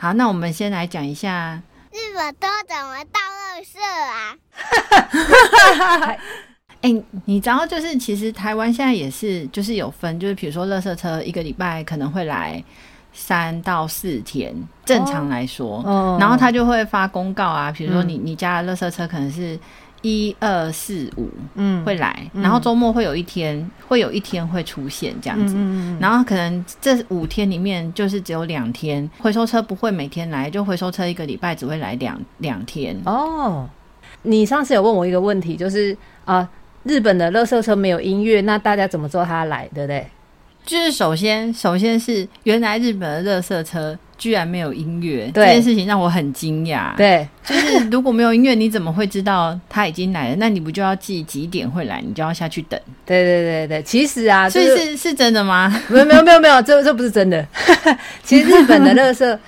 好，那我们先来讲一下日本都怎么倒垃圾啊？哎、欸，你知道就是其实台湾现在也是就是有分，就是比如说垃圾车一个礼拜可能会来三到四天，正常来说，哦、然后他就会发公告啊，比如说你、嗯、你家的垃圾车可能是。一二四五，嗯，会来，嗯、然后周末会有一天，会有一天会出现这样子，嗯嗯、然后可能这五天里面就是只有两天回收车不会每天来，就回收车一个礼拜只会来两两天。哦，你上次有问我一个问题，就是啊、呃，日本的垃圾车没有音乐，那大家怎么知道他来，对不对？就是首先，首先是原来日本的垃圾车。居然没有音乐，这件事情让我很惊讶。对，就是如果没有音乐，你怎么会知道他已经来了？那你不就要记几点会来？你就要下去等。对对对对，其实啊，所以是是真的吗？没有没有没有没有，这这不是真的。其实日本的乐色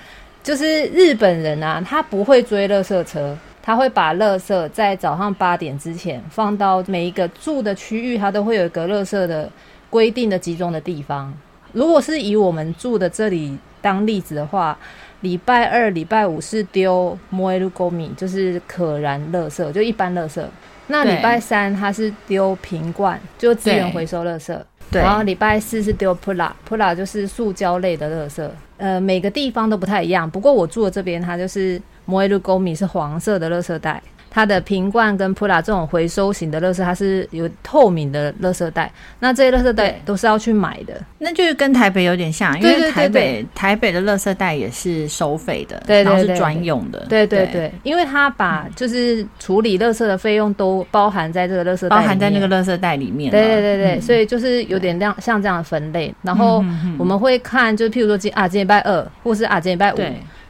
就是日本人啊，他不会追乐色车，他会把垃圾在早上八点之前放到每一个住的区域，他都会有一个垃圾的规定的集中的地方。如果是以我们住的这里。当例子的话，礼拜二、礼拜五是丢 moelugomi，就是可燃垃圾，就一般垃圾。那礼拜三它是丢瓶罐，就资源回收垃圾。对。然后礼拜四是丢 pula，pula 就是塑胶类的垃圾。呃，每个地方都不太一样。不过我住的这边，它就是 moelugomi 是黄色的垃圾袋。它的瓶罐跟普拉这种回收型的垃圾，它是有透明的垃圾袋。那这些垃圾袋都是要去买的，那就是跟台北有点像，因为台北台北的垃圾袋也是收费的，对，对，对，然后是专用的。对对对，因为它把就是处理垃圾的费用都包含在这个垃圾袋，包含在那个垃圾袋里面。对对对对，嗯、所以就是有点像像这样的分类。然后我们会看，就譬如说今啊今天礼拜二，或是啊今天礼拜五，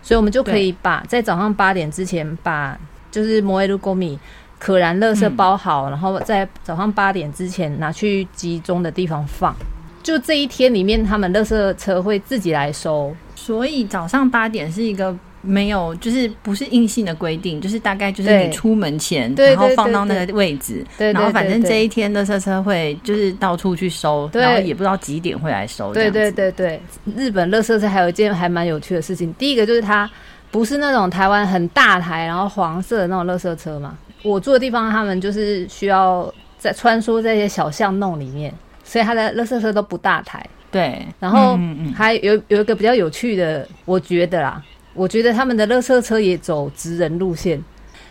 所以我们就可以把在早上八点之前把。就是摩耶鲁高米可燃垃圾包好，嗯，然后在早上八点之前拿去集中的地方放。就这一天里面，他们垃圾车会自己来收。所以早上八点是一个没有，就是不是硬性的规定，就是大概就是你出门前，然后放到那个位置，对对对对对，然后反正这一天垃圾车会就是到处去收，然后也不知道几点会来收。对对对对，日本垃圾车还有一件还蛮有趣的事情，第一个就是它。不是那种台湾很大台，然后黄色的那种垃圾车嘛。我住的地方，他们就是需要在穿梭在一些小巷弄里面，所以他的垃圾车都不大台。对，然后还有有一个比较有趣的，我觉得啦，我觉得他们的垃圾车也走直人路线，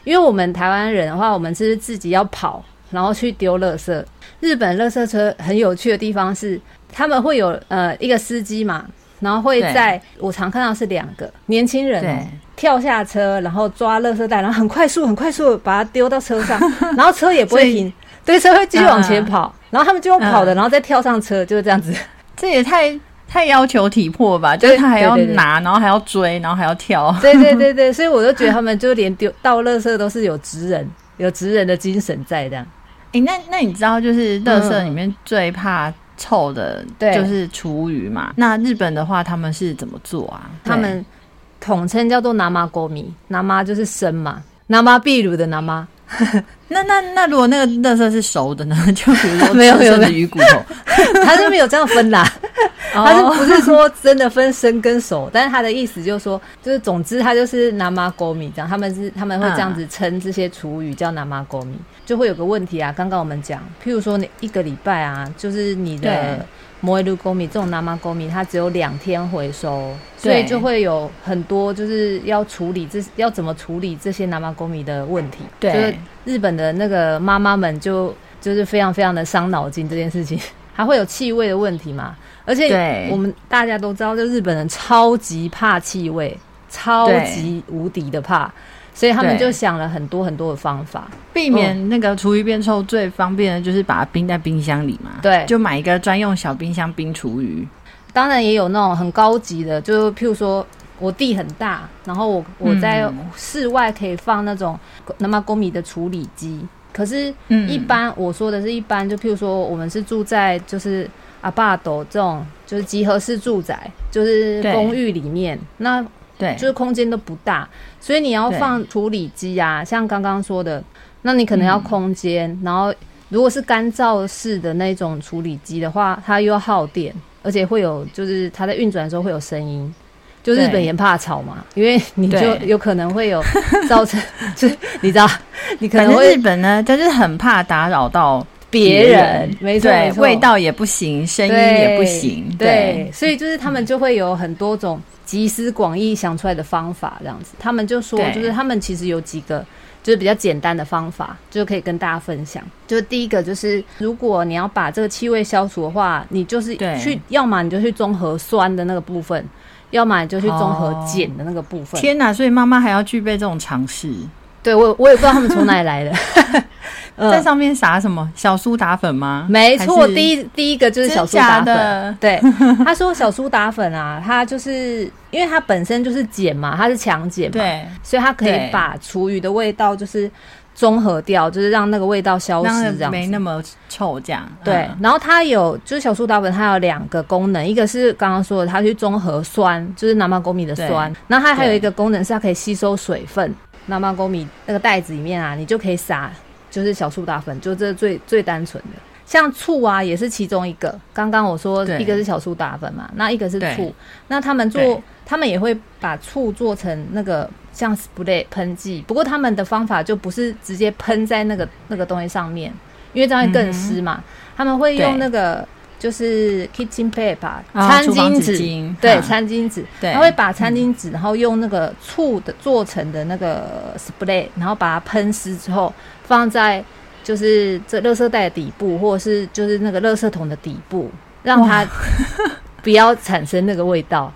因为我们台湾人的话，我们是自己要跑，然后去丢垃圾。日本垃圾车很有趣的地方是，他们会有呃一个司机嘛。然后会在我常看到是两个年轻人跳下车，然后抓垃圾袋，然后很快速、很快速把它丢到车上，然后车也不会停，对，车会继续往前跑，呃，然后他们就用跑的，然后再跳上车，就是这样子。这也太太要求体魄吧？就是他还要拿，然后还要追，然后还要跳。对对对对，所以我就觉得他们就连丢倒垃圾都是有职人、有职人的精神在这样。哎，那那你知道，就是垃圾里面最怕臭的，对，就是厨余嘛。那日本的话，他们是怎么做啊？他们统称叫做“生ゴミ”，“生”就是生嘛，“生ビール”的“生”。 那那那如果那个垃圾是熟的呢？就比如说没有没有的鱼骨头，他是没有这样分啦。他是不是说真的分生跟熟？但是他的意思就是说，就是总之他就是生ゴミ这样。他们是他们会这样子称这些厨余叫生ゴミ，就会有个问题啊。刚刚我们讲，譬如说你一个礼拜啊，就是你的。 摩耶鲁高米这种南马高米，它只有两天回收，所以就会有很多就是要处理这要怎么处理这些南马高米的问题。对，就是日本的那个妈妈们就就是非常非常的伤脑筋这件事情，还会有气味的问题嘛？而且我们大家都知道，就日本人超级怕气味，超级无敌的怕。所以他们就想了很多很多的方法，避免那个厨余变臭。最方便的就是把它冰在冰箱里嘛。对，就买一个专用小冰箱冰厨余。当然也有那种很高级的，就譬如说我地很大，然后我我在室外可以放那种那么公米的处理机。可是，一般我说的是一般，就譬如说我们是住在就是阿巴斗这种就是集合式住宅，就是公寓里面那。对，就是空间都不大，所以你要放处理机啊，像刚刚说的，那你可能要空间，嗯。然后，如果是干燥式的那种处理机的话，它又要耗电，而且会有，就是它在运转的时候会有声音，就日本也怕吵嘛，因为你就有可能会有 造成，就是你知道，你可能会日本呢，就是很怕打扰到别人，没错，没错，味道也不行，声音也不行，对，对，所以就是他们就会有很多种集思广益想出来的方法，这样子，他们就说，就是他们其实有几个。就是比较简单的方法，就可以跟大家分享。就是第一个，就是如果你要把这个气味消除的话，你就是去，要么你就去中和酸的那个部分，要么你就去中和碱的那个部分。哦、天哪！所以妈妈还要具备这种常识。对，我我也不知道他们从哪里来的。在上面撒什么小苏打粉吗？没错，第一第一个就是小苏打粉。对，他说小苏打粉啊，它就是因为它本身就是碱嘛，它是强碱嘛，对，所以它可以把厨余的味道就是中和掉，就是让那个味道消失，这样没那么臭，这样。对，然后它有就是小苏打粉，它有两个功能，一个是刚刚说的，它去中和酸，就是南马沟米的酸，然后它还有一个功能是它可以吸收水分。南马沟米那个袋子里面啊，你就可以撒。就是小苏打粉，就这最最单纯的，像醋啊，也是其中一个。刚刚我说一个是小苏打粉嘛，那一个是醋。那他们做，他们也会把醋做成那个像 spray 喷剂，不过他们的方法就不是直接喷在那个那个东西上面，因为这样会更湿嘛、嗯。他们会用那个。就是 kitchen paper 餐巾纸，对，餐巾纸，对。他会把餐巾纸，然后用那个醋的做成的那个 spray，然后把它喷湿之后，放在就是这垃圾袋的底部，或者是就是那个垃圾桶的底部，让它 不要产生那个味道。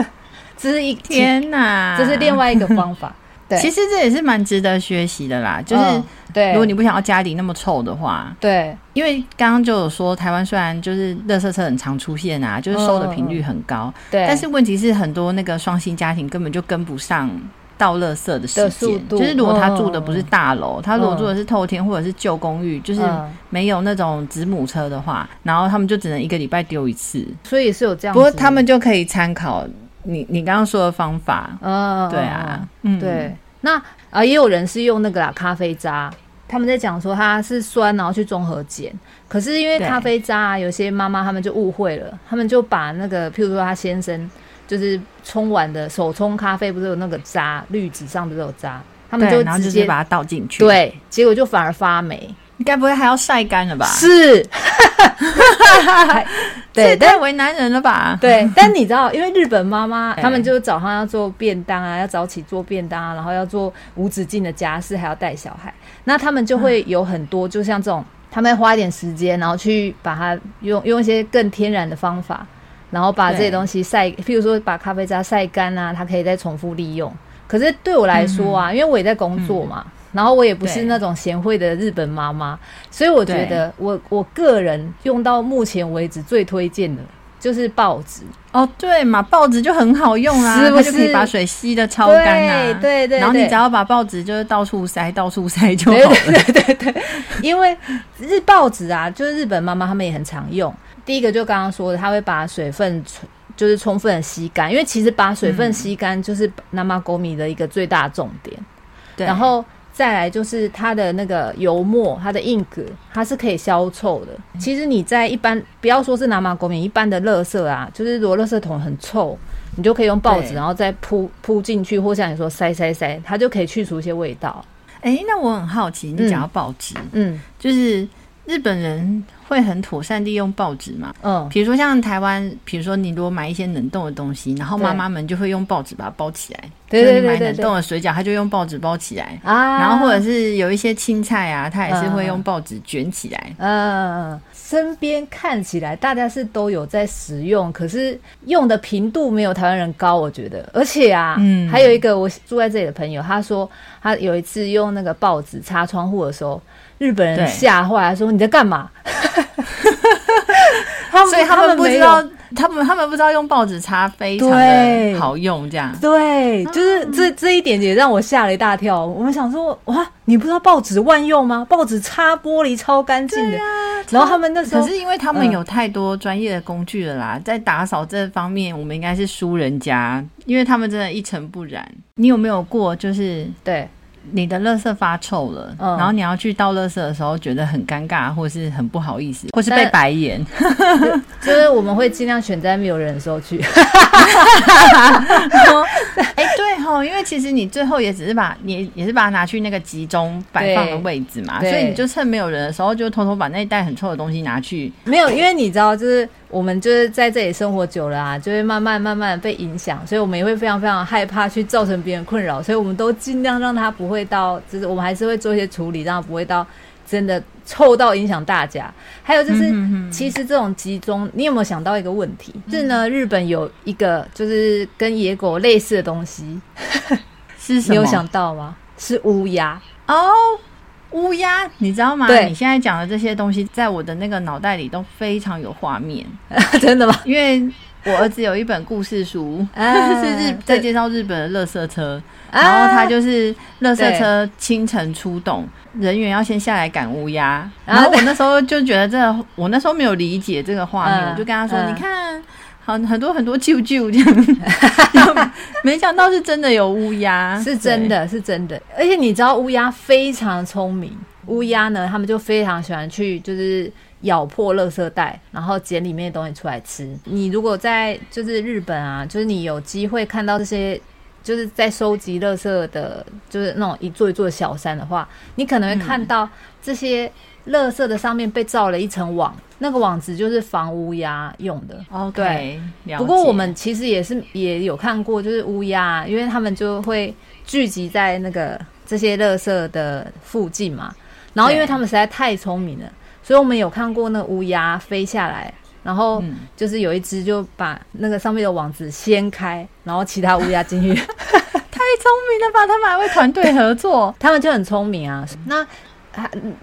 这是一天呐，这是另外一个方法。对，其实这也是蛮值得学习的啦，就是。哦对，如果你不想要家里那么臭的话，对，因为刚刚就有说，台湾虽然就是垃圾车很常出现啊，就是收的频率很高，对、嗯，但是问题是很多那个双薪家庭根本就跟不上倒垃圾的时间，就是如果他住的不是大楼、嗯，他如果住的是透天或者是旧公寓、嗯，就是没有那种子母车的话，然后他们就只能一个礼拜丢一次，所以是有这样，不过他们就可以参考你你刚刚说的方法，嗯，对啊，嗯，对，那啊也有人是用那个啦咖啡渣。他们在讲说它是酸，然后去综合碱。可是因为咖啡渣啊，有些妈妈他们就误会了，他们就把那个，譬如说他先生就是冲完的手冲咖啡，不是有那个渣，滤纸上不是有渣，他们就直接把它倒进去，对，结果就反而发霉。你该不会还要晒干了吧？是，对，太为难人了吧？对，但你知道，因为日本妈妈他们就早上要做便当啊，要早起做便当啊，然后要做无止境的家事，还要带小孩，那他们就会有很多，就像这种，他们花一点时间，然后去把它用用一些更天然的方法，然后把这些东西晒，譬如说把咖啡渣晒干啊，它可以再重复利用。可是对我来说啊，因为我也在工作嘛。然后我也不是那种贤惠的日本妈妈，所以我觉得我我个人用到目前为止最推荐的就是报纸。哦，对嘛，报纸就很好用啊，是不是？它就可以把水吸的超干啊，对对对，然后你只要把报纸就是到处塞，到处塞就好了，对对对，对，因为日报纸啊，就是日本妈妈他们也很常用。第一个就刚刚说的，他会把水分就是充分的吸干，因为其实把水分吸干就是南马沟米的一个最大重点，对，然后。再来就是它的那个油墨，它的 ink，它是可以消臭的。其实你在一般不要说是拿马狗棉，一般的垃圾啊，就是如果垃圾桶很臭，你就可以用报纸，然后再铺铺进去，或像你说塞塞塞，它就可以去除一些味道。哎、欸，那我很好奇，你讲到报纸，嗯，就是日本人。会很妥善利用报纸嘛？嗯，比如说像台湾，比如说你如果买一些冷冻的东西，然后妈妈们就会用报纸把它包起来。对对对，对，对，对，买冷冻的水饺，他就用报纸包起来啊。然后或者是有一些青菜啊，他也是会用报纸卷起来。嗯，嗯，身边看起来大家是都有在使用，可是用的频度没有台湾人高，我觉得。而且啊，嗯，还有一个我住在这里的朋友，他说他有一次用那个报纸擦窗户的时候。日本人吓坏了，说你在干嘛？所以他们不知道，他们他们不知道用报纸擦非常的好用，这样对，就是这这一点也让我吓了一大跳。我们想说，哇，你不知道报纸万用吗？报纸擦玻璃超干净的。然后他们那时候，可是因为他们有太多专业的工具了啦，在打扫这方面，我们应该是输人家，因为他们真的一尘不染。你有没有过就是对？你的垃圾发臭了，嗯、然后你要去倒垃圾的时候，觉得很尴尬，或是很不好意思，或是被白眼，就，就是我们会尽量选在没有人的时候去。哎，对吼，因为其实你最后也只是把你也是把它拿去那个集中摆放的位置嘛，所以你就趁没有人的时候，就偷偷把那一袋很臭的东西拿去。没有，因为你知道，就是我们就是在这里生活久了啊，就会慢慢慢慢被影响，所以我们也会非常非常害怕去造成别人困扰，所以我们都尽量让它不会到，就是我们还是会做一些处理，让它不会到真的臭到影响大家。还有就是，其实这种集中，你有没有想到一个问题？嗯、是呢，日本有一个就是跟野狗类似的东西，是什么？你有想到吗？是乌鸦哦，乌鸦，你知道吗？对，你现在讲的这些东西，在我的那个脑袋里都非常有画面，真的吗？因为我儿子有一本故事书，啊、是日在介绍日本的垃圾车。然后他就是，垃圾车清晨出动，人员要先下来赶乌鸦。然后我那时候就觉得这个，我那时候没有理解这个画面，我就跟他说：“你看，好很多很多啾啾这样。”没想到是真的有乌鸦，是真的是真的。而且你知道乌鸦非常聪明，乌鸦呢，他们就非常喜欢去就是咬破垃圾袋，然后捡里面的东西出来吃。你如果在就是日本啊，就是你有机会看到这些。就是在收集垃圾的，就是那种一座一座的小山的话，你可能会看到这些垃圾的上面被罩了一层网，那个网子就是防乌鸦用的。OK，对。不过我们其实也是也有看过，就是乌鸦，因为他们就会聚集在那个这些垃圾的附近嘛。然后因为他们实在太聪明了，所以我们有看过那个乌鸦飞下来。然后就是有一只就把那个上面的网子掀开，然后其他乌鸦进去，太聪明了吧？他们还会团队合作，他们就很聪明啊。那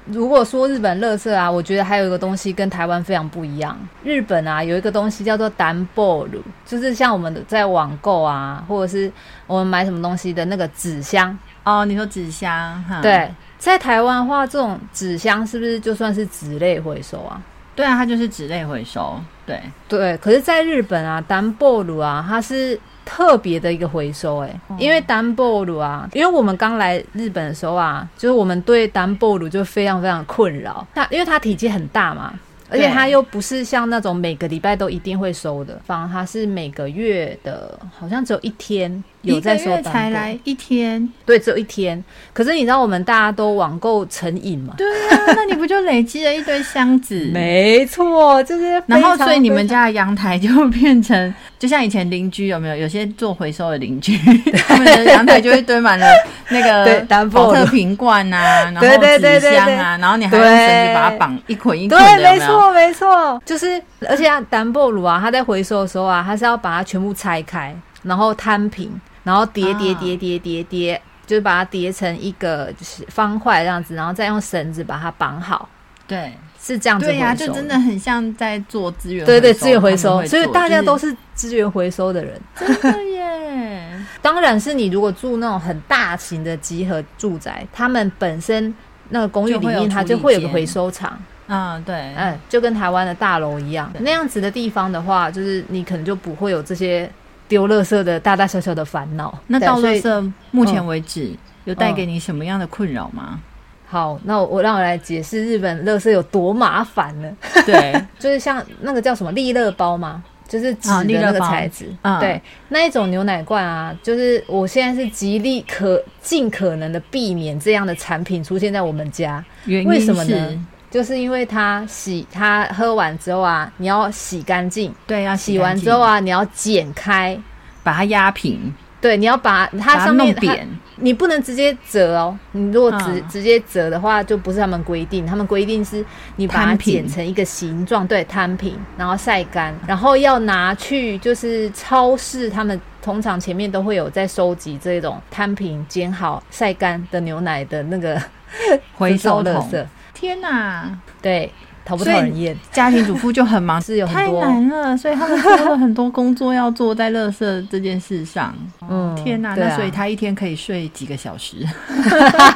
如果说日本乐色啊，我觉得还有一个东西跟台湾非常不一样。日本啊有一个东西叫做段ボール，就是像我们在网购啊，或者是我们买什么东西的那个纸箱哦。你说纸箱哈？对，在台湾的话，这种纸箱是不是就算是纸类回收啊？对啊，它就是纸类回收。对对，可是，在日本啊，丹波鲁啊，它是特别的一个回收、哎、因为丹波鲁啊，因为我们刚来日本的时候啊，就是我们对丹波鲁就非常非常困扰。它因为它体积很大嘛，而且它又不是像那种每个礼拜都一定会收的，反而它是每个月的，好像只有一天有在收。才来一天，对，只有一天。可是你知道我们大家都网购成瘾嘛？对啊，那你不就累积了一堆箱子？没错，就是。然后，所以你们家的阳台就变成，就像以前邻居有没有？有些做回收的邻居，他们的阳台就会堆满了那个宝特瓶罐啊，然后纸箱啊，然后你还用绳子把它绑一捆一捆的，没错。没错，就是，而且段ボール啊，它在回收的时候啊，它是要把它全部拆开，然后摊平，然后叠叠叠叠叠叠，就是把它叠成一个就是方块这样子，然后再用绳子把它绑好。对，是这样子。对呀、啊，就真的很像在做资源。对对，资源回收，所 以大家都是资源回收的人。真的耶！当然是你如果住那种很大型的集合住宅，他们本身那个公寓里面，它就会有个回收厂。嗯，对，嗯，就跟台湾的大楼一样，那样子的地方的话，就是你可能就不会有这些丢垃圾的大大小小的烦恼。那倒垃圾目前为止、嗯、有带给你什么样的困扰吗？好，那我我让我来解释日本垃圾有多麻烦呢？对，就是像那个叫什么利乐包吗？就是纸的那个材质，啊、对，那一种牛奶罐啊，就是我现在是极力可尽可能的避免这样的产品出现在我们家。原因为什么呢？就是因为它洗，它喝完之后啊，你要洗干净。对，要洗完之后啊，你要剪开，把它压平。对，你要把它上面扁，你不能直接折哦。你如果直、嗯、直接折的话，就不是他们规定。他们规定是你把它剪成一个形状，对，摊平，然后晒干，然后要拿去就是超市，他们通常前面都会有在收集这种摊平、剪好、晒干的牛奶的那个 回收垃圾。天呐，对，讨不讨人厌？家庭主妇就很忙，是有很多太难了，所以他们多了很多工作要做在垃圾这件事上。嗯，天呐，那所以他一天可以睡几个小时？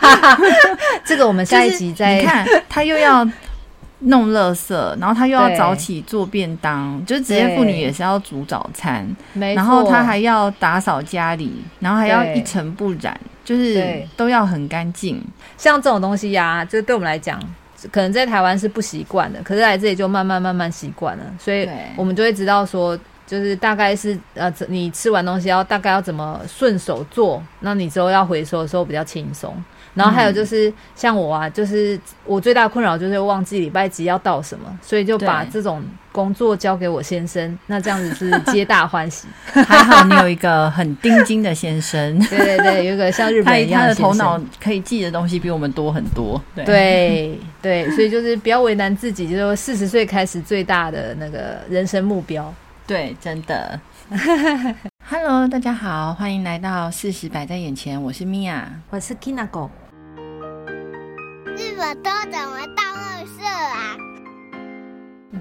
这个我们下一集再你看，他又要弄垃圾，然后他又要早起做便当，就是职业妇女也是要煮早餐，然后他还要打扫家里，然后还要一尘不染。就是都要很干净。像这种东西呀、啊，就对我们来讲，可能在台湾是不习惯的，可是来这里就慢慢慢慢习惯了，所以我们就会知道说。就是大概是呃，你吃完东西要大概要怎么顺手做，那你之后要回收的时候比较轻松。然后还有就是、嗯、像我啊，就是我最大的困扰就是忘记礼拜几要倒什么，所以就把这种工作交给我先生。那这样子是 皆大欢喜。还好你有一个很钉金的先生。对对对，有一个像日本一样的，他的头脑可以记的东西比我们多很多。对对，对，所以就是不要为难自己，就是四十岁开始最大的那个人生目标。对，真的。Hello，大家好，欢迎来到事实摆在眼前。我是米娅，我是 Kinako。日本都怎么到垃圾啊？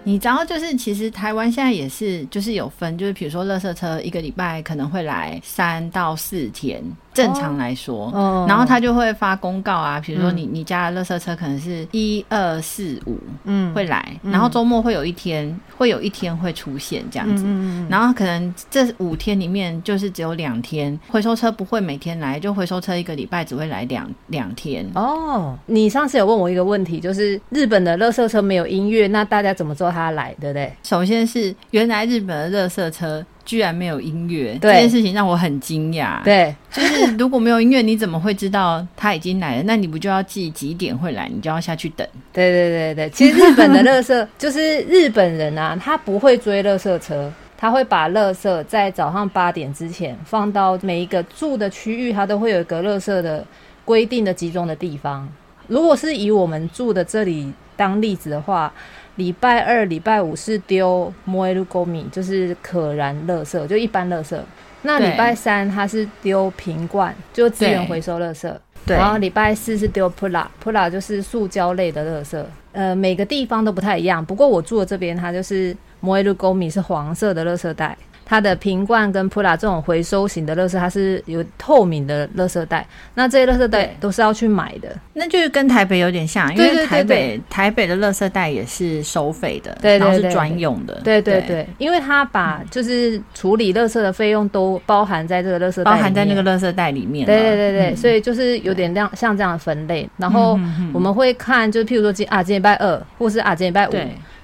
你知道，就是其实台湾现在也是，就是有分，就是比如说，垃圾车一个礼拜可能会来三到四天。正常来说，哦，然后他就会发公告啊，比如说你、嗯、你家的垃圾车可能是一二四五，嗯，会来，然后周末会有一天，会有一天会出现这样子，嗯，然后可能这五天里面就是只有两天回收车不会每天来，就回收车一个礼拜只会来两两天。哦，你上次有问我一个问题，就是日本的垃圾车没有音乐，那大家怎么知道他来，对不对？首先是原来日本的垃圾车。居然没有音乐，这件事情让我很惊讶。对，就是如果没有音乐，你怎么会知道他已经来了？那你不就要记几点会来？你就要下去等。对对对对，其实日本的垃圾就是日本人啊，他不会追垃圾车，他会把垃圾在早上八点之前放到每一个住的区域，他都会有一个垃圾的规定的集中的地方。如果是以我们住的这里当例子的话。礼拜二、礼拜五是丢燃えるゴミ，就是可燃垃圾，就一般垃圾。那礼拜三它是丢瓶罐，就资源回收垃圾。对。然后礼拜四是丢プラ，プラ就是塑胶类的垃圾。呃，每个地方都不太一样。不过我住的这边，它就是燃えるゴミ是黄色的垃圾袋。 它的瓶罐跟普拉这种回收型的垃圾，它是有透明的垃圾袋。那这些垃圾袋都是要去买的，那就是跟台北有点像，因为台北台北的垃圾袋也是收费的，对，对，对，对，然后是专用的。对对对，对，因为它把就是处理垃圾的费用都包含在这个垃圾袋包含在那个垃圾袋里面。对对对对，嗯、所以就是有点像像这样的分类。然后我们会看，就是譬如说今啊今天礼拜二，或是啊今天礼拜五，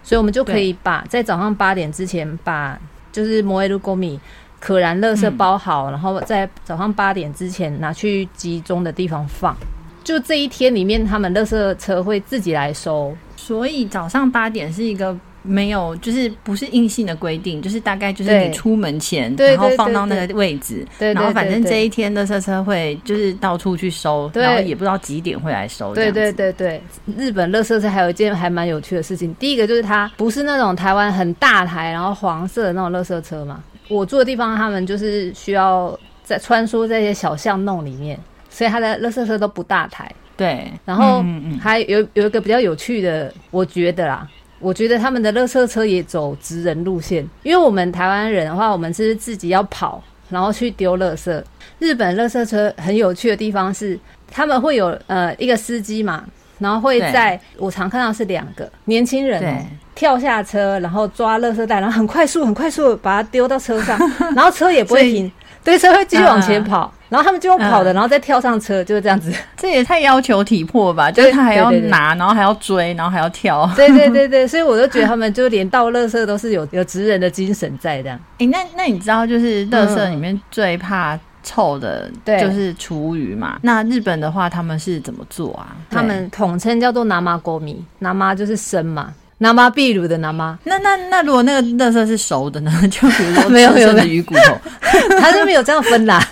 所以我们就可以把在早上八点之前把。就是燃えるゴミ可燃垃圾包好，嗯，然后在早上八点之前拿去集中的地方放。就这一天里面，他们垃圾车会自己来收。所以早上八点是一个。 没有，就是不是硬性的规定，就是大概就是你出门前，然后放到那个位置，然后反正这一天的垃圾车会就是到处去收，然后也不知道几点会来收。对对对对，日本乐色车还有一件还蛮有趣的事情，第一个就是它不是那种台湾很大台，然后黄色的那种乐色车嘛。我住的地方，他们就是需要在穿梭在一些小巷弄里面，所以它的乐色车都不大台。对，然后还有有一个比较有趣的，我觉得啦。我觉得他们的垃圾车也走直人路线，因为我们台湾人的话，我们是自己要跑，然后去丢垃圾。日本垃圾车很有趣的地方是，他们会有呃一个司机嘛，然后会在我常看到是两个年轻人哦，跳下车，然后抓垃圾袋，然后很快速很快速把它丢到车上，然后车也不会停。对，车会继续往前跑，uh, 然后他们就用跑的，然后再跳上车，uh, 就是这样子。这也太要求体魄吧？就是他还要拿，对对对，然后还要追，然后还要跳。对对对 对，所以我就觉得他们就连倒垃圾都是有有职人的精神在这样。哎，那那你知道，就是垃圾里面最怕臭的，就是厨余嘛？那日本的话，他们是怎么做啊？他们统称叫做生ゴミ，生就是生嘛。拿妈秘鲁的南妈，那那那如果那个垃圾是熟的呢？就比如说 没有没有鱼骨头，他是没有这样分啦。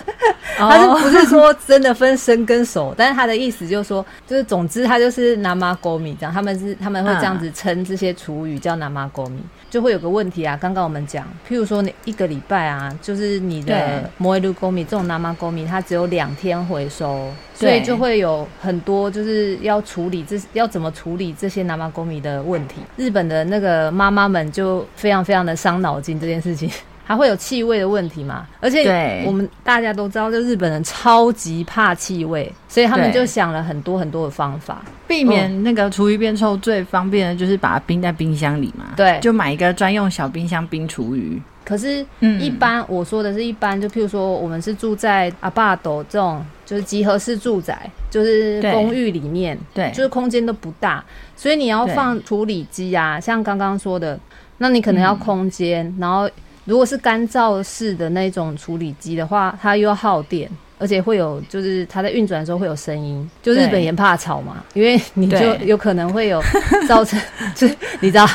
他是不是说真的分生跟熟？但是他的意思就是说，就是总之他就是拿妈沟米这样，他们是他们会这样子称这些厨余叫拿妈沟米。就会有个问题啊，刚刚我们讲，譬如说你一个礼拜啊，就是你的燃えるゴミ这种生ゴミ，它只有两天回收，所以就会有很多就是要处理这要怎么处理这些生ゴミ的问题。日本的那个妈妈们就非常非常的伤脑筋这件事情。 还会有气味的问题嘛？而且我们大家都知道，就日本人超级怕气味，所以他们就想了很多很多的方法，避免那个厨余变臭。最方便的就是把它冰在冰箱里嘛。对，就买一个专用小冰箱冰厨余。可是，一般我说的是一般，就譬如说我们是住在阿巴斗这种。就是集合式住宅，就是公寓里面，对，就是空间都不大，所以你要放处理机啊，像刚刚说的，那你可能要空间，嗯、然后如果是干燥式的那种处理机的话，它又要耗电。而且会有，就是它在运转的时候会有声音，就日本也怕吵嘛，因为你就有可能会有造成，就是你知道，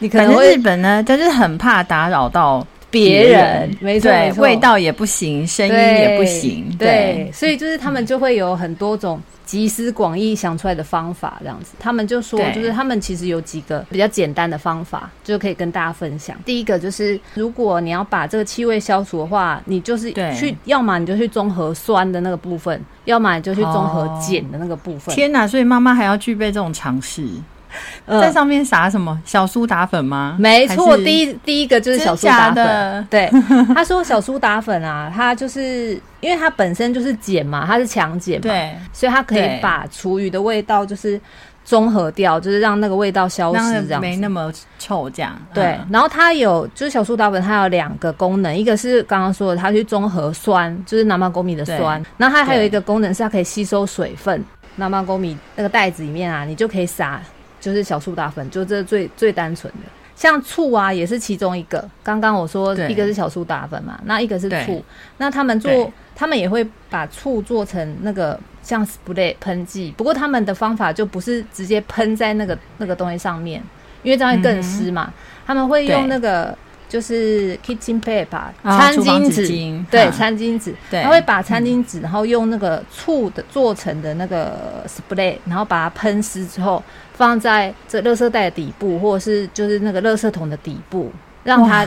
你可能会日本呢，就是很怕打扰到别人，没错，没错，味道也不行，声音也不行，对，对，所以就是他们就会有很多种。集思广益想出来的方法，这样子，他们就说，就是他们其实有几个比较简单的方法，就可以跟大家分享。第一个就是，如果你要把这个气味消除的话，你就是去，要么你就去中和酸的那个部分，要么你就去中和碱的那个部分。天哪！所以妈妈还要具备这种常识。在上面撒什么小苏打粉吗？没错，第一第一个就是小苏打粉。对，他说小苏打粉啊，它就是因为它本身就是碱嘛，它是强碱嘛，对，所以它可以把厨余的味道就是中和掉，就是让那个味道消失，这样没那么臭，这样。对，然后它有就是小苏打粉，它有两个功能，一个是刚刚说的，它去中和酸，就是南马公米的酸，然后它还有一个功能是它可以吸收水分。南马公米那个袋子里面啊，你就可以撒。就是小苏打粉，就这最最单纯的，像醋啊，也是其中一个。刚刚我说一个是小苏打粉嘛，那一个是醋。那他们做，他们也会把醋做成那个像 spray 喷剂，不过他们的方法就不是直接喷在那个那个东西上面，因为这样会更湿嘛、嗯。他们会用那个。就是 kitchen paper 餐巾纸，对，餐巾纸，他会把餐巾纸，然后用那个醋的做成的那个 spray，然后把它喷湿之后，放在这垃圾袋的底部，或者是就是那个垃圾桶的底部，让它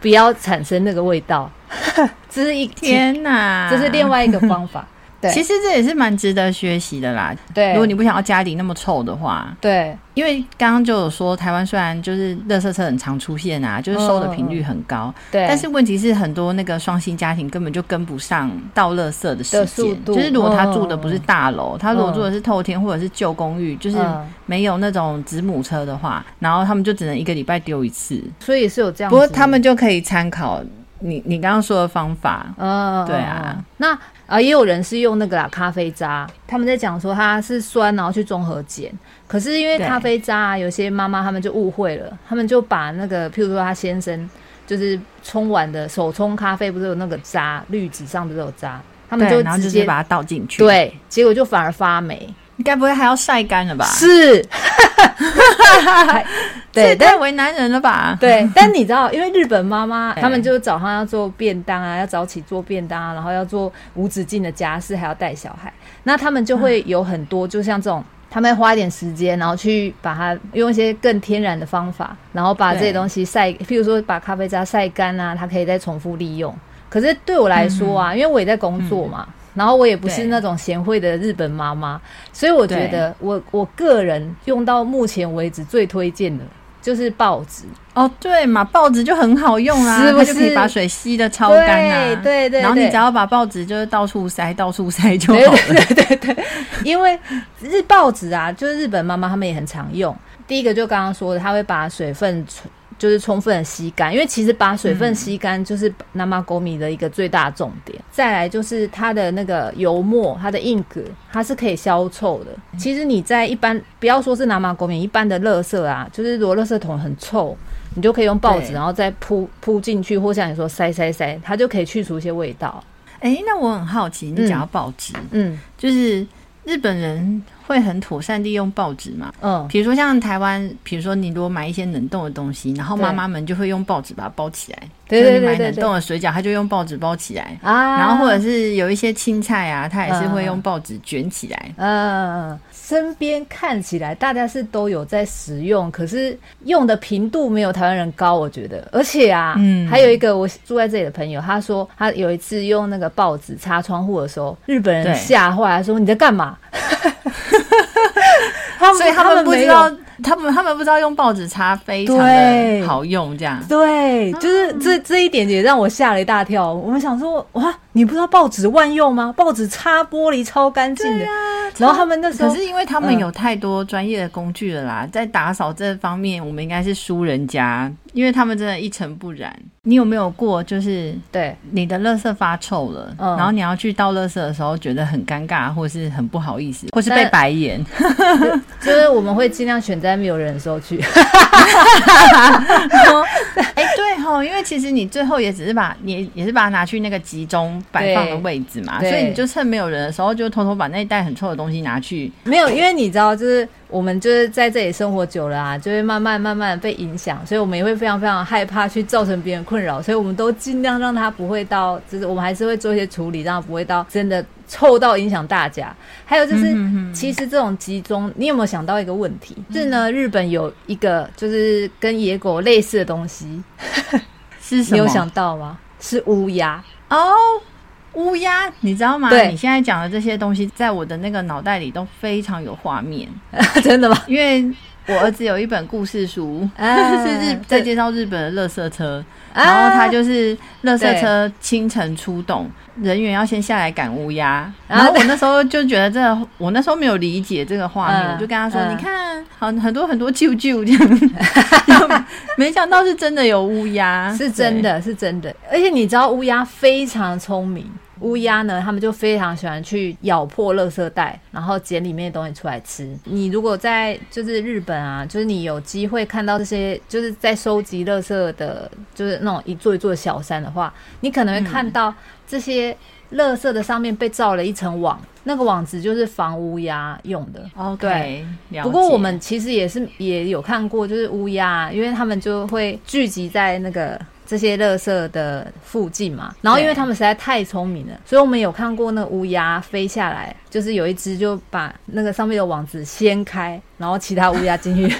不要产生那个味道。这是一天哪，这是另外一个方法。对，其实这也是蛮值得学习的啦。对，如果你不想要家里那么臭的话，对，因为刚刚就有说，台湾虽然就是垃圾车很常出现啊，就是收的频率很高，对、嗯，但是问题是很多那个双薪家庭根本就跟不上倒垃圾的时间。就是如果他住的不是大楼、嗯，他如果住的是透天或者是旧公寓，就是没有那种子母车的话，然后他们就只能一个礼拜丢一次。所以是有这样，不过他们就可以参考你你刚刚说的方法。嗯，对啊，那。啊，也有人是用那个啦，咖啡渣，他们在讲说它是酸，然后去中和碱。可是因为咖啡渣啊，有些妈妈他们就误会了，他们就把那个，譬如说他先生就是冲完的手冲咖啡，不是有那个渣，滤纸上不是有渣，他们就直接把它倒进去，对，结果就反而发霉。你该不会还要晒干了吧？是，对，太为难人了吧？对，但你知道，因为日本妈妈 他们就早上要做便当啊，要早起做便当啊，然后要做无止境的家事，还要带小孩，那他们就会有很多，就像这种，他们花一点时间，然后去把它用一些更天然的方法，然后把这些东西晒，譬如说把咖啡渣晒干啊，它可以再重复利用。可是对我来说啊，嗯、因为我也在工作嘛。嗯然后我也不是那种贤惠的日本妈妈，所以我觉得我我个人用到目前为止最推荐的就是报纸哦，对嘛，报纸就很好用啊，是不是？它就可以把水吸的超干啊，对对，对。然后你只要把报纸就是到处塞，到处塞就好了，对对对，对，对。因为日报纸啊，就是日本妈妈他们也很常用。第一个就刚刚说的，他会把水分。就是充分的吸干，因为其实把水分吸干就是南马狗米的一个最大重点。嗯。再来就是它的那个油墨，它的 ink，它是可以消臭的。其实你在一般不要说是南马狗米，一般的垃圾啊，就是如果垃圾桶很臭，你就可以用报纸，然后再铺铺进去，或像你说塞塞塞，它就可以去除一些味道。哎、欸，那我很好奇，你讲到报纸，嗯，就是日本人。会很妥善利用报纸嘛？嗯，比如说像台湾，比如说你如果买一些冷冻的东西，然后妈妈们就会用报纸把它包起来。对对对，对，对，对，买冷冻的水饺，他就用报纸包起来啊。然后或者是有一些青菜啊，他也是会用报纸卷起来。嗯，身边看起来大家是都有在使用，可是用的频度没有台湾人高，我觉得。而且啊，嗯，还有一个我住在这里的朋友，他说他有一次用那个报纸擦窗户的时候，日本人吓坏了，说你在干嘛？所以他们不知道，他们他们不知道用报纸擦非常的好用，这样对，就是这这一点也让我吓了一大跳。我们想说，哇，你不知道报纸万用吗？报纸擦玻璃超干净的。然后他们那时候，可是因为他们有太多专业的工具了啦，嗯、在打扫这方面，我们应该是输人家，因为他们真的一尘不染。你有没有过，就是对你的垃圾发臭了，然后你要去倒垃圾的时候，觉得很尴尬，或是很不好意思，或是被白眼？就是我们会尽量选在没有人的时候去。哎，对吼，因为其实你最后也只是把你也是把它拿去那个集中摆放的位置嘛，所以你就趁没有人的时候，就偷偷把那一袋很臭的东西拿去。没有，因为你知道，就是我们就是在这里生活久了啊，就会慢慢慢慢被影响，所以我们也会非常非常害怕去造成别人困扰，所以我们都尽量让它不会到，就是我们还是会做一些处理，让它不会到真的臭到影响大家。还有就是，其实这种集中，你有没有想到一个问题？是呢，日本有一个就是跟野狗类似的东西，是什么？你有想到吗？是乌鸦哦。Oh! 乌鸦，你知道吗？对，你现在讲的这些东西，在我的那个脑袋里都非常有画面。真的吗？因为我儿子有一本故事书，啊、是日在介绍日本的垃圾车，啊、然后他就是垃圾车清晨出动，人员要先下来赶乌鸦。然后我那时候就觉得这个，我那时候没有理解这个画面，啊、我就跟他说：“啊、你看，很很多很多啾啾这样。”没想到是真的有乌鸦，是真的是真的，而且你知道乌鸦非常聪明。乌鸦呢，他们就非常喜欢去咬破垃圾袋，然后捡里面的东西出来吃。你如果在就是日本啊，就是你有机会看到这些，就是在收集垃圾的，就是那种一座一座的小山的话，你可能会看到这些垃圾的上面被罩了一层网，嗯、那个网子就是防乌鸦用的。OK，对。不过我们其实也是也有看过，就是乌鸦，因为他们就会聚集在那个。这些垃圾的附近嘛，然后因为他们实在太聪明了，所以我们有看过那乌鸦飞下来，就是有一只就把那个上面的网子掀开，然后其他乌鸦进去。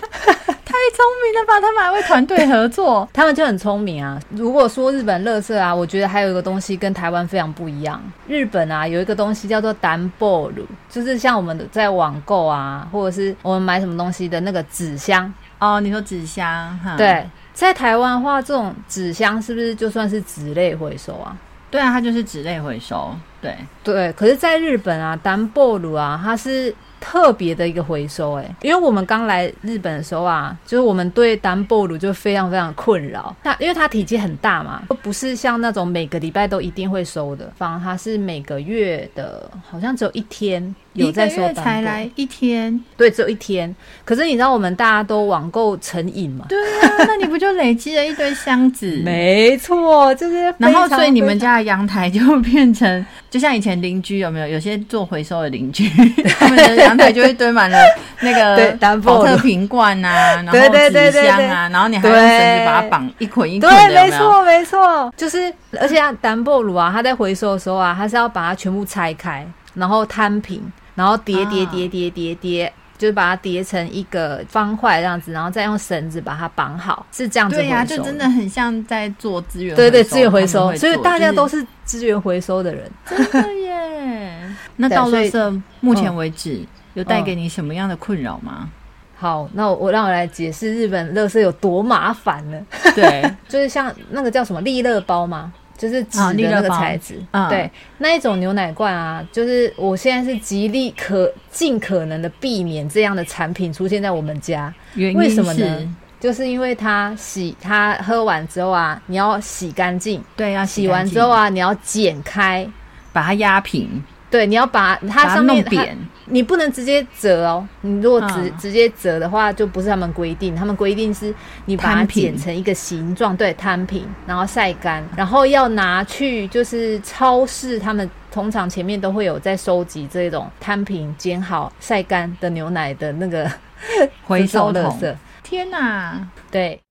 太聪明了吧！他们还会团队合作，他们就很聪明啊。如果说日本垃圾啊，我觉得还有一个东西跟台湾非常不一样。日本啊有一个东西叫做段ボール，就是像我们在网购啊，或者是我们买什么东西的那个纸箱哦。你说纸箱哈？对。在台湾的话，这种纸箱是不是就算是纸类回收啊？对啊，它就是纸类回收。对对，可是，在日本啊，丹波鲁啊，它是。特别的一个回收哎，因为我们刚来日本的时候啊，就是我们对段ボール就非常非常困扰。它因为它体积很大嘛，不是像那种每个礼拜都一定会收的，反而它是每个月的，好像只有一天有在收段ボール。才来一天，对，只有一天。可是你知道我们大家都网购成瘾嘛？对啊，那你不就累积了一堆箱子？没错，就是。然后，所以你们家的阳台就变成，就像以前邻居有没有？有些做回收的邻居，他们的。 阳台就会堆满了那个宝特瓶罐呐，然后纸箱啊，然后你还用绳子把它绑一捆一捆的，对，没错没错，就是而且啊，段ボール啊，它在回收的时候啊，它是要把它全部拆开，然后摊平，然后叠叠叠叠叠叠，就是把它叠成一个方块这样子，然后再用绳子把它绑好，是这样子。对呀，就真的很像在做资源，对对，资源回收，所以大家都是资源回收的人，真的耶。那到垃圾目前为止。有带给你什么样的困扰吗？好，那我我让我来解释日本垃圾有多麻烦呢？对，就是像那个叫什么利乐包嘛？就是纸的那个材质。啊、对，那一种牛奶罐啊，就是我现在是极力可尽可能的避免这样的产品出现在我们家。原因为什么呢？就是因为它洗，它喝完之后啊，你要洗干净。对，要洗完之后啊，你要剪开，把它压平。对，你要把它上面扁。你不能直接折哦，你如果直、嗯、直接折的话，就不是他们规定。他们规定是你把它剪成一个形状，对，摊平，然后晒干，然后要拿去就是超市，他们通常前面都会有在收集这种摊平、剪好、晒干的牛奶的那个 回收的桶。天哪，对。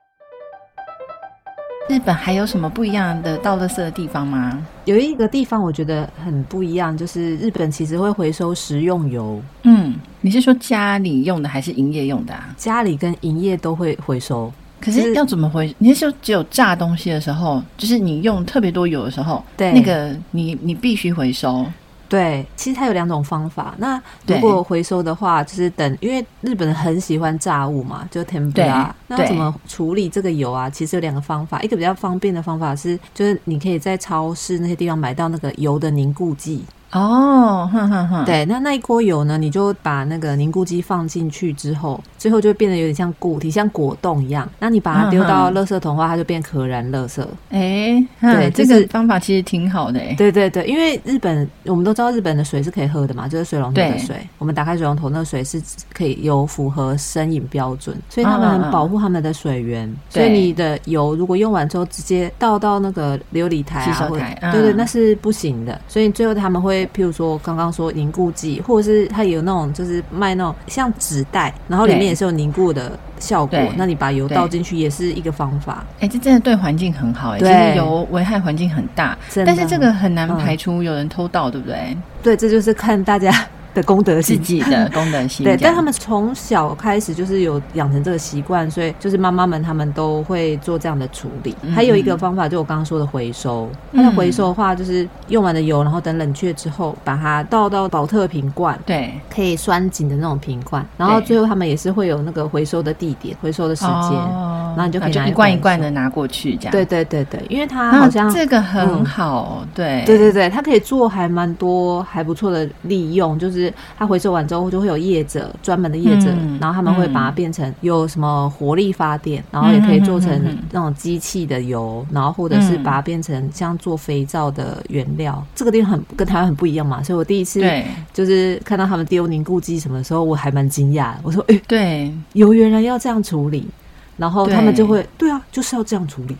日本还有什么不一样的倒垃圾的地方吗？有一个地方我觉得很不一样，就是日本其实会回收食用油。嗯，你是说家里用的还是营业用的啊？家里跟营业都会回收。可是要怎么回？你是说只有炸东西的时候，就是你用特别多油的时候，对，那个你你必须回收。对，其实它有两种方法。那如果回收的话，就是等，因为日本人很喜欢炸物嘛，就 tempura。那怎么处理这个油啊？其实有两个方法，一个比较方便的方法是，就是你可以在超市那些地方买到那个油的凝固剂。哦，哼哼哼，对，那那一锅油呢，你就把那个凝固剂放进去之后，最后就变得有点像固体，像果冻一样。那你把它丢到垃圾桶的话，它就变可燃垃圾。哎，对，这个方法其实挺好的。哎，对对对，因为日本我们都知道日本的水是可以喝的嘛，就是水龙头的水。我们打开水龙头，那个水是可以有符合生饮标准，所以他们很保护他们的水源。所以你的油如果用完之后直接倒到那个琉璃台啊，或者对对，那是不行的。所以最后他们会。譬如说，刚刚说凝固剂，或者是它有那种，就是卖那种像纸袋，然后里面也是有凝固的效果。那你把油倒进去也是一个方法。哎、欸，这真的对环境很好哎、欸。其实油危害环境很大，但是这个很难排除有人偷盗，对不对？对，这就是看大家。的功德心，自己的 功德心。对，但他们从小开始就是有养成这个习惯，所以就是妈妈们他们都会做这样的处理。嗯、还有一个方法，就我刚刚说的回收。它的回收的话，就是用完的油，然后等冷却之后，把它倒到宝特瓶罐，对，可以拴紧的那种瓶罐。然后最后他们也是会有那个回收的地点、回收的时间，然后你就可以拿一罐一罐的拿过去，这样。对对对对，因为它好像这个很好，嗯、对对对对，它可以做还蛮多还不错的利用，就是。它回收完之后就会有业者，专门的业者，嗯、然后他们会把它变成有什么火力发电，嗯、然后也可以做成那种机器的油，嗯、然后或者是把它变成像做肥皂的原料。嗯、这个地方很跟台湾很不一样嘛，所以我第一次就是看到他们丢凝固剂什么的时候，我还蛮惊讶。我说：“哎、欸，对，油原来要这样处理。”然后他们就会：“对，对啊，就是要这样处理。”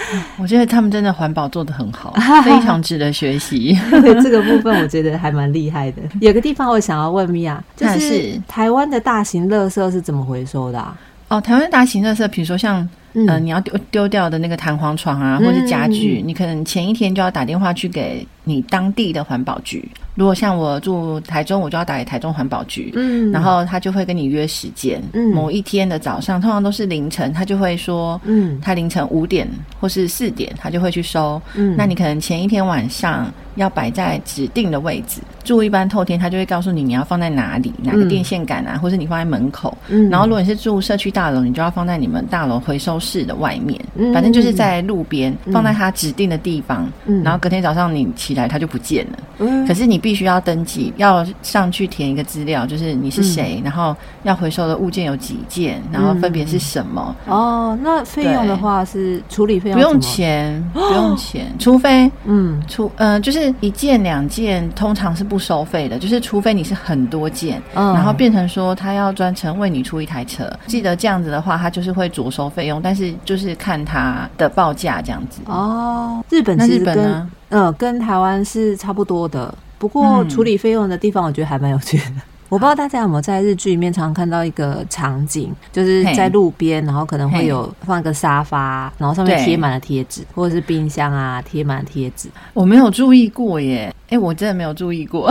我觉得他们真的环保做得很好，非常值得学习。这个部分我觉得还蛮厉害的。有个地方我想要问米娅，就是台湾的大型垃圾是怎么回收的啊？哦，台湾大型垃圾，比如说像。嗯、呃，你要丢丢掉的那个弹簧床啊，或者是家具，嗯、你可能前一天就要打电话去给你当地的环保局。如果像我住台中，我就要打给台中环保局。嗯，然后他就会跟你约时间。嗯，某一天的早上，通常都是凌晨，他就会说，嗯，他凌晨五点或是四点，他就会去收。嗯，那你可能前一天晚上要摆在指定的位置。住一般透天，他就会告诉你你要放在哪里，哪个电线杆啊，嗯、或是你放在门口。嗯，然后如果你是住社区大楼，你就要放在你们大楼回收室的外面，嗯、反正就是在路边，嗯、放在他指定的地方。嗯，然后隔天早上你起来，它就不见了。嗯，可是你必须要登记，要上去填一个资料，就是你是谁，嗯、然后要回收的物件有几件，然后分别是什么。嗯、哦，那费用的话是处理费用？不用钱，不用钱，哦、除非嗯，除呃，就是一件两件，通常是不。收费的，就是除非你是很多件，嗯、然后变成说他要专程为你出一台车，记得这样子的话，他就是会酌收费用，但是就是看他的报价这样子。哦，日本日本呢？嗯，跟台湾是差不多的，不过处理费用的地方，我觉得还蛮有趣的。嗯我不知道大家有没有在日剧里面常常看到一个场景，就是在路边，然后可能会有放一个沙发，然后上面贴满了贴纸，或者是冰箱啊贴满了贴纸。我没有注意过耶，哎、欸，我真的没有注意过。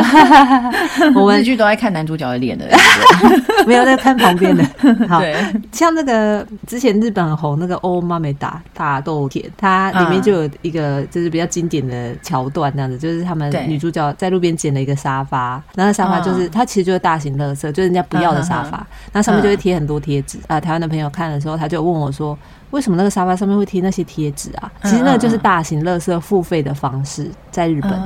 我们日剧都爱看男主角的脸的，没有在看旁边的。好，对像那个之前日本很红那个《欧妈美达大豆田》，它里面就有一个就是比较经典的桥段，这样子，就是他们女主角在路边捡了一个沙发，然后沙发就是它其实就是。大型垃圾就是人家不要的沙发，那上面就会贴很多贴纸啊。台湾的朋友看的时候，他就问我说：“为什么那个沙发上面会贴那些贴纸啊？”其实那个就是大型垃圾付费的方式，在日本。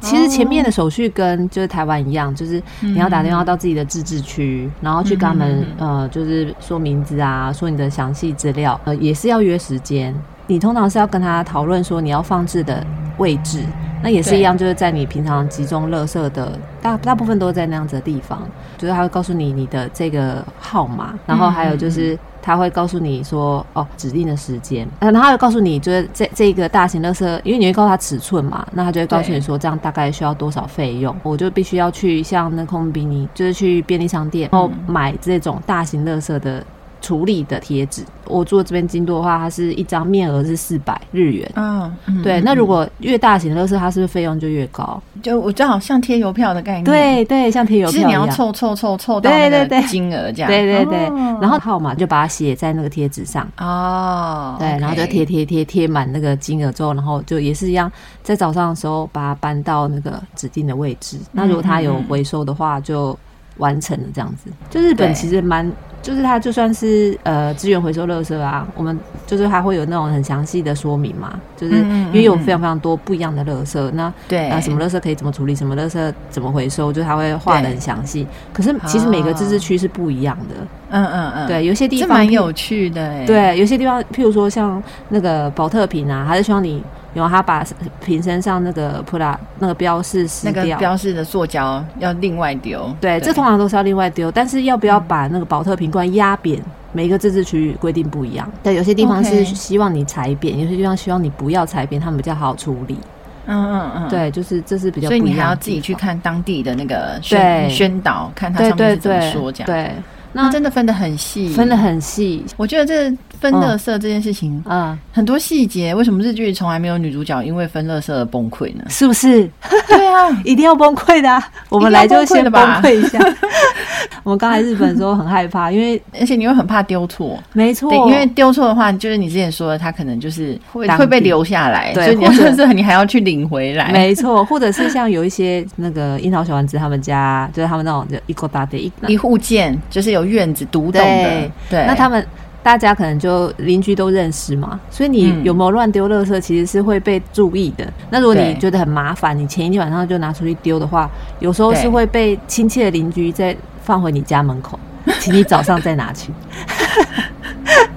其实前面的手续跟就是台湾一样，就是你要打电话到自己的自治区，然后去跟他们呃，就是说名字啊，说你的详细资料，呃，也是要约时间。你通常是要跟他讨论说你要放置的位置，那也是一样，就是在你平常集中垃圾的大大部分都在那样子的地方，就是他会告诉你你的这个号码，然后还有就是他会告诉你说哦指定的时间，然后他会告诉你就是这这个大型垃圾，因为你会告诉他尺寸嘛，那他就会告诉你说这样大概需要多少费用，我就必须要去像那空比尼，就是去便利商店然后买这种大型垃圾的。处理的贴纸。我住这边京都的话，它是一张面额是四百日元。嗯，嗯对。那如果越大型的垃圾，它是不是费用就越高？就我正好像贴邮票的概念。对对，像贴邮票你要凑凑凑凑到那个金额这样。对对对。然后号码就把它写在那个贴纸上。哦。对，然后就贴贴贴贴满那个金额之后，然后就也是一样，在早上的时候把它搬到那个指定的位置。那如果它有回收的话，就完成了这样子。就日本其实蛮。就是它就算是呃资源回收垃圾啊，我们就是它会有那种很详细的说明嘛，就是因为有非常非常多不一样的垃圾，那对。啊什么垃圾可以怎么处理，什么垃圾怎么回收，就它会画的很详细。可是其实每个自治区是不一样的，嗯嗯嗯，对，有些地方蛮有趣的，对，有些地方譬如说像那个保特瓶啊，还是希望你。然后他把瓶身上那个普拉那个标示撕掉，那个标示的塑胶要另外丢。对，对这通常都是要另外丢。但是要不要把那个保特瓶罐压扁？嗯、每一个自治区规定不一样。对，有些地方是希望你踩扁，有些地方希望你不要踩扁，他们比较好处理。嗯嗯嗯。对，就是这是比较不一樣。所以你还要自己去看当地的那个宣宣导，看他上面是怎么说这样。对。那真的分得很细，分得很细。我觉得这分乐色这件事情，嗯，很多细节，为什么日剧从来没有女主角因为分乐色而崩溃呢？是不是？对啊，一定要崩溃的啊。我们来就先崩溃一下。我们刚来日本的时候很害怕，因为而且你又很怕丢错，没错。因为丢错的话，就是你之前说的，他可能就是会会被留下来，对，或者是你还要去领回来，没错。或者是像有一些那个樱桃小丸子他们家，就是他们那种就一个大的一一户建，就是有。院子独栋的，对，对，那他们大家可能就邻居都认识嘛，所以你有没有乱丢垃圾，其实是会被注意的。嗯、那如果你觉得很麻烦，你前一天晚上就拿出去丢的话，有时候是会被亲切的邻居再放回你家门口，请你早上再拿去。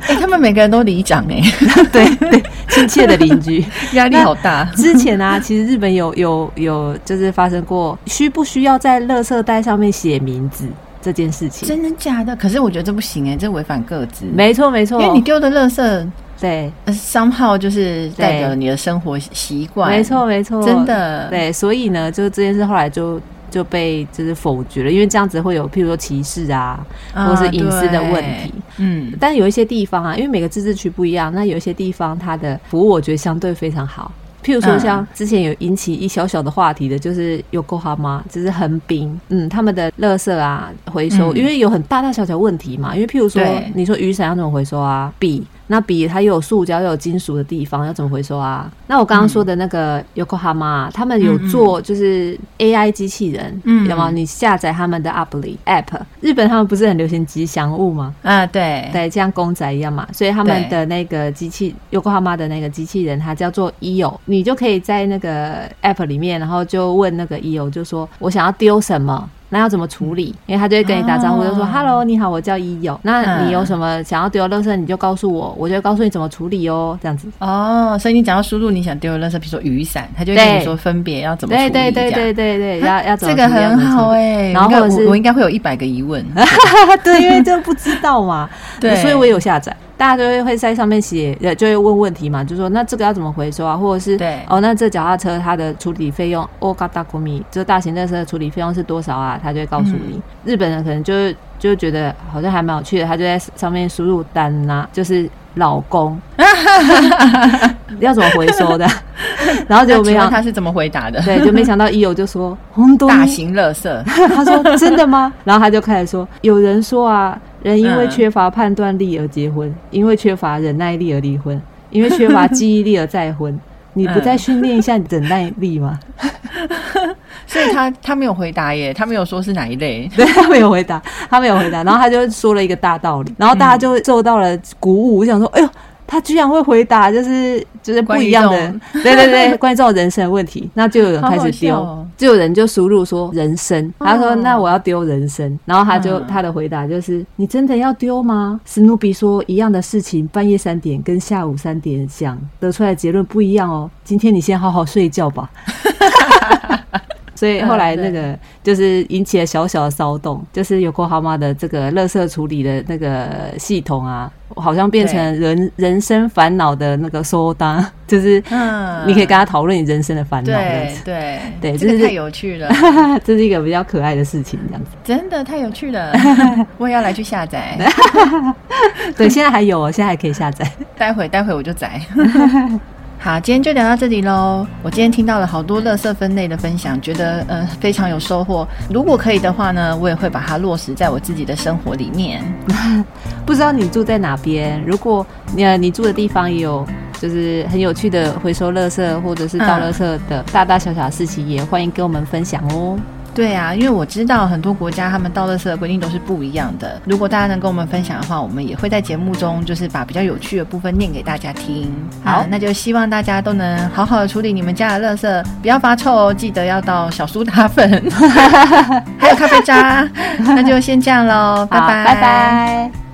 哎、欸，他们每个人都里长哎，对对，亲切的邻居，压力好大。之前啊，其实日本有有有，就是发生过，需不需要在垃圾袋上面写名字？这件事情真的假的？可是我觉得这不行哎、欸，这违反个资。没错没错，因为你丢的垃圾，对，商号就是代表你的生活习惯。没错没错，真的对。所以呢，就这件事后来就就被就是否决了，因为这样子会有譬如说歧视啊，啊或是隐私的问题。嗯，但有一些地方啊，因为每个自治区不一样，那有一些地方它的服务我觉得相对非常好。譬如说，像之前有引起一小小的话题的，就是 Yokohama，就是横滨，嗯，他们的垃圾啊回收，因为有很大大小小问题嘛。因为譬如说，你说雨伞要怎么回收啊？笔。那笔它又有塑胶又有金属的地方，要怎么回收啊？那我刚刚说的那个 Yokohama，他们有做就是 AI 机器人，嗯，有吗？你下载他们的 App 里 App，日本他们不是很流行吉祥物吗？啊，对对，像公仔一样嘛，所以他们的那个机器 Yokohama 的那个机器人，它叫做 EO，你就可以在那个 App 里面，然后就问那个 EO，就说我想要丢什么。那要怎么处理？因为他就会跟你打招呼，就说、哦、“Hello，你好，我叫伊友。”那你有什么想要丢的垃圾，你就告诉我，我就告诉你怎么处理哦。这样子哦，所以你只要输入你想丢的垃圾，比如说雨伞，他就会跟你说分别要怎么处理。对对对对对对，要要怎么？这个很好哎、欸。然后或者是我，我应该会有一百个疑问，对，因为这不知道嘛。对，所以我也有下载。大家都会会在上面写，呃，就会问问题嘛，就说那这个要怎么回收啊？或者是对哦，那这脚踏车它的处理费用，哦，嘎达古米，这大型垃圾的处理费用是多少啊？他就会告诉你。嗯、日本人可能就就觉得好像还蛮有趣的，他就在上面输入单呐、啊，就是老公 要怎么回收的，然后就没想到他是怎么回答的，对，就没想到一友就说大型垃圾，他说真的吗？然后他就开始说，有人说啊。人因为缺乏判断力而结婚，因为缺乏忍耐力而离婚，因为缺乏记忆力而再婚。你不再训练一下你忍耐力吗？所以他他没有回答耶，他没有说是哪一类，对，他没有回答，他没有回答。然后他就说了一个大道理，然后大家就受到了鼓舞，我想说，哎呦。他居然会回答，就是就是不一样的，对对对，关于这种人生的问题，那就有人开始丢，哦、就有人就输入说人生，他说那我要丢人生，然后他就、嗯、他的回答就是你真的要丢吗？史努比说一样的事情，半夜三点跟下午三点讲。得出来的结论不一样哦，今天你先好好睡觉吧。所以后来那个就是引起了小小的骚动，就是有过蛤蟆的这个垃圾处理的那个系统啊，好像变成人人生烦恼的那个收单，就是嗯。你可以跟他讨论你人生的烦恼。对对。对，这个太有趣了，这是一个比较可爱的事情，这样子。真的太有趣了，我也要来去下载。对，现在还有哦，现在还可以下载，待会待会我就载。好，今天就聊到这里喽。我今天听到了好多垃圾分类的分享，觉得呃非常有收获。如果可以的话呢，我也会把它落实在我自己的生活里面。不知道你住在哪边？如果你你住的地方也有就是很有趣的回收垃圾或者是倒垃圾的大大小小的事情，嗯、也欢迎跟我们分享哦。对啊，因为我知道很多国家他们倒垃圾的规定都是不一样的。如果大家能跟我们分享的话，我们也会在节目中就是把比较有趣的部分念给大家听。好，好，那就希望大家都能好好的处理你们家的垃圾，不要发臭哦。记得要倒小苏打粉，还有咖啡渣。那就先这样喽，拜拜，拜拜。